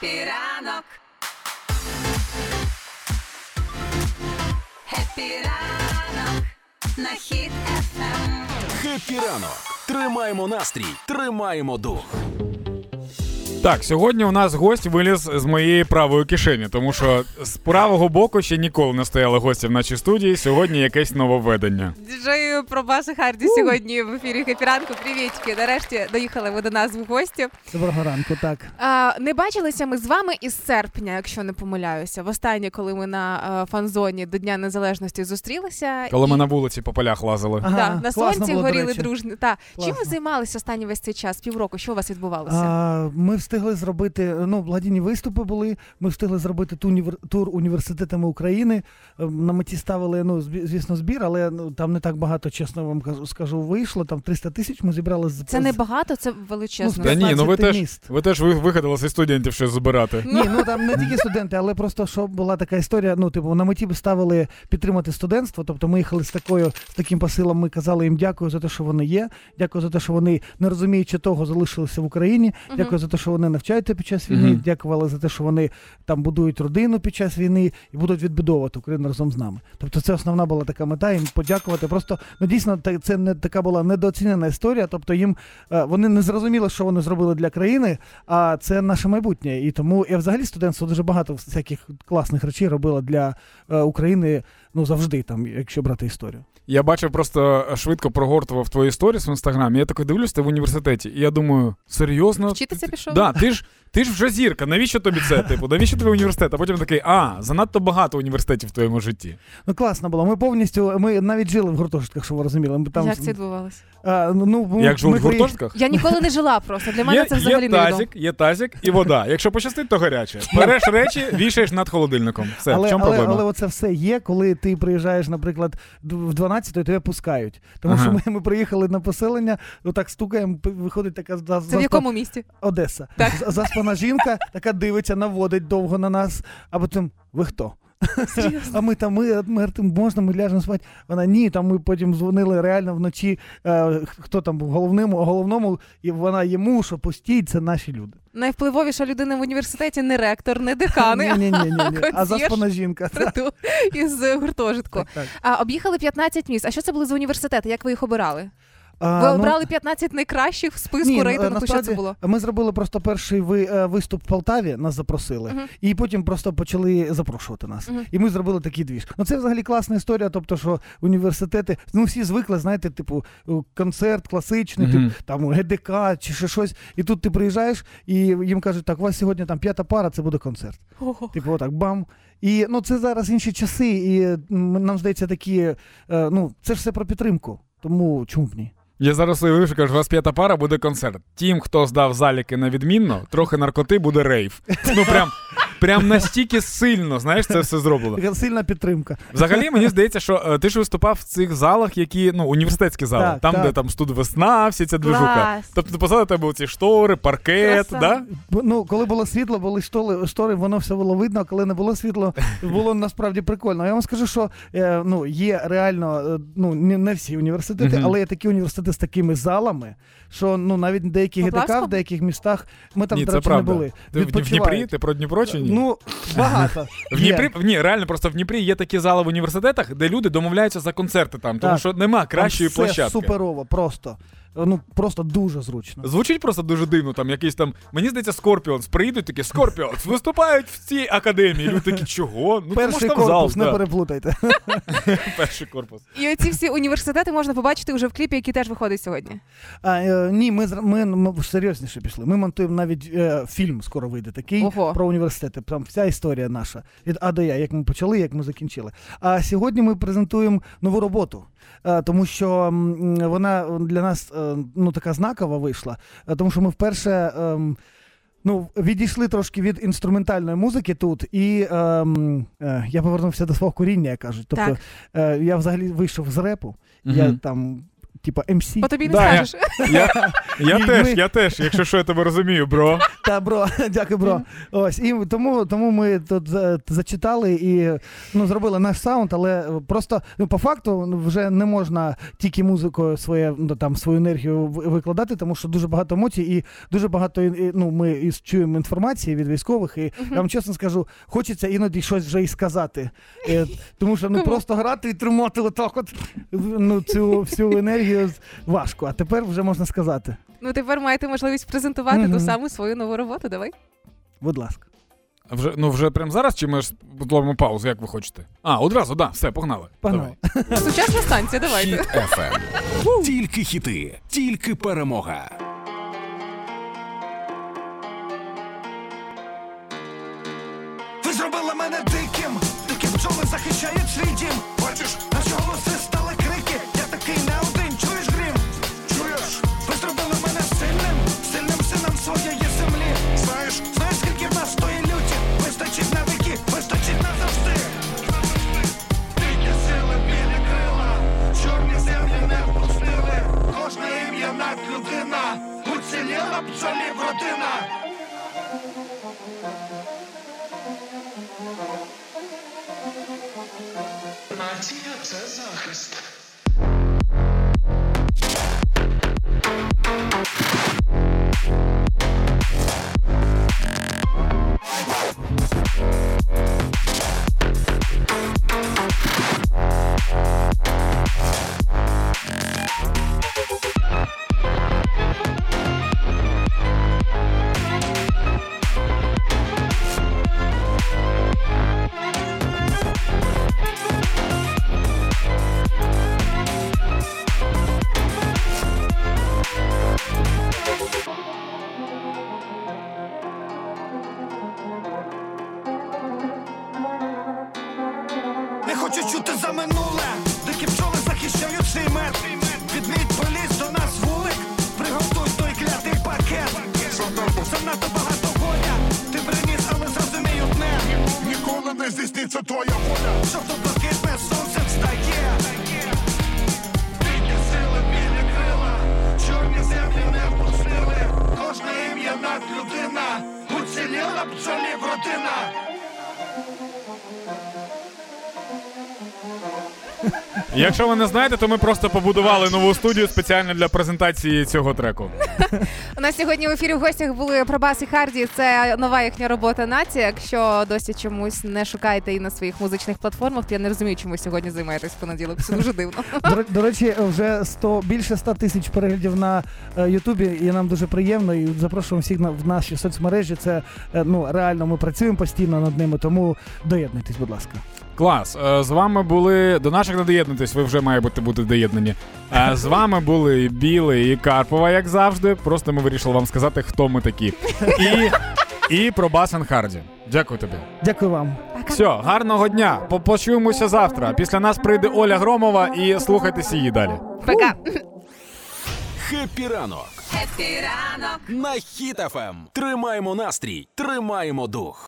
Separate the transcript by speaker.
Speaker 1: Хеппі ранок. Хеппі ранок. На Хіт FM.
Speaker 2: Happy ранок! Тримаємо настрій, тримаємо дух.
Speaker 3: Так, сьогодні у нас гость виліз з моєї правої кишені, тому що з правого боку ще ніколи не стояли гості в нашій студії. Сьогодні якесь нововведення.
Speaker 4: Діджеї PROBASS HARDI сьогодні в ефірі Happy ранку. Привітики. Нарешті доїхали ви до нас в гості.
Speaker 5: Доброго ранку, так.
Speaker 4: А, не бачилися ми з вами із серпня, якщо не помиляюся. Востаннє, коли ми на е, фан-зоні до Дня Незалежності зустрілися.
Speaker 3: Коли
Speaker 4: і...
Speaker 3: ми на вулиці по полях лазили.
Speaker 5: Ага,
Speaker 4: Да, на сонці
Speaker 5: було,
Speaker 4: горіли дружні. Та. Чим ви займалися останній весь цей час? Півроку? Що у вас відбувалося?
Speaker 5: А, ми встигли зробити ну, благодійні виступи були. Ми встигли зробити ту тур університетами України. Е, На меті ставили, ну, збі- звісно, збір, але ну, там не так багато, чесно вам кажу- скажу, вийшло. Там 300 тисяч ми зібрали з
Speaker 4: Це не багато, це величезно.
Speaker 3: Та ні, ну ви
Speaker 5: 15
Speaker 3: теж
Speaker 5: міст.
Speaker 3: ви теж ви- вигадали зі студентів щось збирати.
Speaker 5: Ні, ну там не тільки студенти, але просто що була така історія. Ну, типу, на меті ставили підтримати студентство. Тобто ми їхали з такою з таким посилом. Ми казали їм дякую за те, що вони є. Дякую за те, що вони не розуміючи того, залишилися в Україні. Дякую за те, що вони навчаються під час війни.
Speaker 3: Мгм.
Speaker 5: Дякували за те, що вони там будують родину під час війни і будуть відбудовувати Україну разом з нами. Тобто, це основна була така мета. Їм подякувати. Просто ну дійсно це не така була недооцінена історія. Тобто їм е, вони не зрозуміли, що вони зробили для країни, а це наше майбутнє. І тому і взагалі студентство дуже багато всяких класних речей робило для е, України. Ну завжди, там, якщо брати історію.
Speaker 3: Я бачив просто швидко прогортував твої сторіс в інстаграмі. Я такий дивлюсь, ти в університеті. І я думаю, серйозно?
Speaker 4: Вчитися пішов?
Speaker 3: Да, ти ж ти ж вже зірка. Навіщо тобі це? Типу, навіщо тобі університет? А потім такий, а, занадто багато університетів в твоєму житті.
Speaker 5: Ну класно було. Ми повністю ми навіть жили в гуртожитках, що ви розуміли. Ми там
Speaker 4: Як це відбувалося?
Speaker 5: а, ну, ми,
Speaker 3: Як живуть
Speaker 5: ми
Speaker 3: в гуртожитках?
Speaker 4: Я ніколи не жила просто. Для мене
Speaker 3: Є,
Speaker 4: це взагалі
Speaker 3: є
Speaker 4: не
Speaker 3: тазик, є тазик і вода. Якщо пощастить, то гаряче. Береш речі, вішаєш над холодильником. Все,
Speaker 5: але,
Speaker 3: в чому
Speaker 5: але,
Speaker 3: проблема?
Speaker 5: але оце все є, коли ти приїжджаєш, наприклад, в 12 то тебе пускають. Тому
Speaker 3: Ага.
Speaker 5: що ми, ми приїхали на поселення, отак стукаємо, виходить така за,
Speaker 4: Це в якому місті?
Speaker 5: Одеса.
Speaker 4: Так.
Speaker 5: Заспана жінка, така дивиться, наводить довго на нас, а потім ви хто? А ми там, ми, ми можна, ми ляжемо спати. Вона ні, там ми потім дзвонили реально вночі, е, хто там був головному, головному, і вона йому, що постійно, це наші люди.
Speaker 4: Найвпливовіша людина в університеті не ректор, не декани,
Speaker 5: ні, ні, ні, ні. А заспана жінка.
Speaker 4: із гуртожитку. А об'їхали 15 міст. А що це були за університети? Як ви їх обирали?
Speaker 5: А,
Speaker 4: Ви
Speaker 5: ну,
Speaker 4: обрали 15 найкращих в списку
Speaker 5: Ні, ну,
Speaker 4: рейтингу. Що це було?
Speaker 5: Ми зробили просто перший ви, е, виступ в Полтаві, нас запросили,
Speaker 4: Мгм.
Speaker 5: і потім просто почали запрошувати нас.
Speaker 4: Мгм.
Speaker 5: І ми зробили такий двіж. Ну це взагалі класна історія. Тобто, що університети, ну всі звикли, знаєте, типу, концерт класичний,
Speaker 3: Мгм.
Speaker 5: тип, там ГДК чи ще щось. І тут ти приїжджаєш, і їм кажуть, так, у вас сьогодні там п'ята пара, це буде концерт. Типу, отак, бам. І ну це зараз інші часи, і нам здається, такі, е, ну це ж все про підтримку. Тому чому б ні?
Speaker 3: Я зараз уявив, що кажу, у вас п'ята пара буде концерт. Тим, хто здав заліки на відмінно, трохи наркоти буде рейв. Ну прям, прям настільки сильно, знаєш, це все зроблено.
Speaker 5: Сильна підтримка.
Speaker 3: Взагалі, мені здається, що е, ти ж виступав в цих залах, які ну університетські зали,
Speaker 5: Так,
Speaker 3: там,
Speaker 5: так.
Speaker 3: де там студ весна, всі ця движуха.
Speaker 4: Клас.
Speaker 3: Тобто позаду тебе ці штори, паркет,
Speaker 4: Краса.
Speaker 3: да?
Speaker 5: Бо, Ну, коли було світло, були штори, штори, воно все було видно, а коли не було світло, було насправді прикольно. Я вам скажу, що е, ну, є реально, е, ну, не, всі університети,
Speaker 3: Мгм.
Speaker 5: але є такі університети з такими залами, що ну, навіть деякі ГДК в деяких містах ми там,
Speaker 3: ні,
Speaker 5: до
Speaker 3: це
Speaker 5: речі, не були.
Speaker 3: Ти в, в Дніпрі? Ти про Дніпро чи ні?
Speaker 5: Ну, багато.
Speaker 3: В Дніпрі, ні, реально, просто в Дніпрі є такі зали в університетах, де люди домовляються за концерти там, тому
Speaker 5: Так.
Speaker 3: що нема
Speaker 5: Там
Speaker 3: кращої
Speaker 5: все
Speaker 3: площадки.
Speaker 5: суперово, просто. Ну, просто дуже зручно.
Speaker 3: Звучить просто дуже дивно, там якийсь там. Мені здається, Scorpions приїдуть такі Scorpions виступають в цій академії. Люди такі, чого? Ну
Speaker 5: Перший
Speaker 3: там зал,
Speaker 5: корпус, не
Speaker 3: да.
Speaker 5: переплутайте.
Speaker 3: перший корпус.
Speaker 4: І оці всі університети можна побачити вже в кліпі, який теж виходить сьогодні.
Speaker 5: А, е, ні, ми, ми, ми серйозніше пішли. Ми монтуємо навіть е, фільм, скоро вийде такий
Speaker 4: Ого.
Speaker 5: про університети. Там вся історія наша від А до Я, як ми почали, як ми закінчили. А сьогодні ми презентуємо нову роботу, тому що вона для нас е, ну, така знакова вийшла, е, тому що ми вперше. ем, Ну, відійшли трошки від інструментальної музики тут, і ем, е, я повернувся до свого коріння, як кажуть. Тобто
Speaker 4: Так.
Speaker 5: е, я взагалі вийшов з репу, я там типа MC.
Speaker 4: По тобі не
Speaker 3: Да, я-
Speaker 4: скажеш.
Speaker 3: Я, я теж,
Speaker 5: ми-
Speaker 3: я теж, якщо що, я тебе розумію, бро.
Speaker 5: Та бро, дякую, бро. Ось і тому, тому ми тут за- зачитали і ну зробили наш саунд, але просто ну по факту ну, вже не можна тільки музикою своє ну, там свою енергію в- викладати, тому що дуже багато емоцій і дуже багато і, ну ми і чуємо інформації від військових. І я вам чесно скажу, хочеться іноді щось вже і сказати. Е, тому що ну просто грати і тримати отак, от ну цю всю енергію важко. А тепер вже можна сказати.
Speaker 4: Ну тепер маєте можливість презентувати ту саму свою нову роботу. Давай.
Speaker 5: Будь ласка.
Speaker 3: Вже, ну вже прямо зараз, чи ми ж зробимо паузу, як ви хочете? А, одразу, да, все, погнали.
Speaker 5: Погнали.
Speaker 3: Давай.
Speaker 4: Сучасна станція, давайте.
Speaker 2: Хіт FM. Тільки хіти, тільки перемога.
Speaker 6: Уціліла бджолів родина. Хочу чути за минуле, дикі пчоли захищають свій мед. Відміть поліз до нас вулик, приготуй той клятий пакет. Занадто багато горя, ти приніс, але зрозумій одне. Ніколи не здійсниться твоя воля. Жовто блакитне сонце встає. Дикі сили, білі крила, чорні землі не впустили. Кожне ім'я над людина, уціліла бджолів родина.
Speaker 3: Якщо ви не знаєте, то ми просто побудували нову студію спеціально для презентації цього треку.
Speaker 4: У нас сьогодні в ефірі в гостях були Пробас і Харді. Це нова їхня робота нація. Якщо досі чомусь не шукаєте і на своїх музичних платформах, то я не розумію, чому сьогодні займаєтесь в понеділок. Це дуже дивно.
Speaker 5: До, до речі, вже 100, більше 100 тисяч переглядів на е, Ютубі, і нам дуже приємно. І запрошуємо всіх на в наші соцмережі. Це е, ну реально ми працюємо постійно над ними, тому доєднуйтесь, будь ласка.
Speaker 3: Клас. Е, З вами були. До наших не доєднуйтесь, ви вже має бути доєднані. Е, З вами були Білий і Карпова, як завжди. Просто ми вирішили вам сказати, хто ми такі. І, і PROBASS HARDI. Дякую тобі.
Speaker 5: Дякую вам.
Speaker 3: Все, гарного дня. По- Почуємося завтра. Після нас прийде Оля Громова і слухайтеся її далі.
Speaker 4: Пока.
Speaker 2: Happy ранок
Speaker 1: Happy ранок.
Speaker 2: на Хіт FM. Тримаємо настрій, тримаємо дух.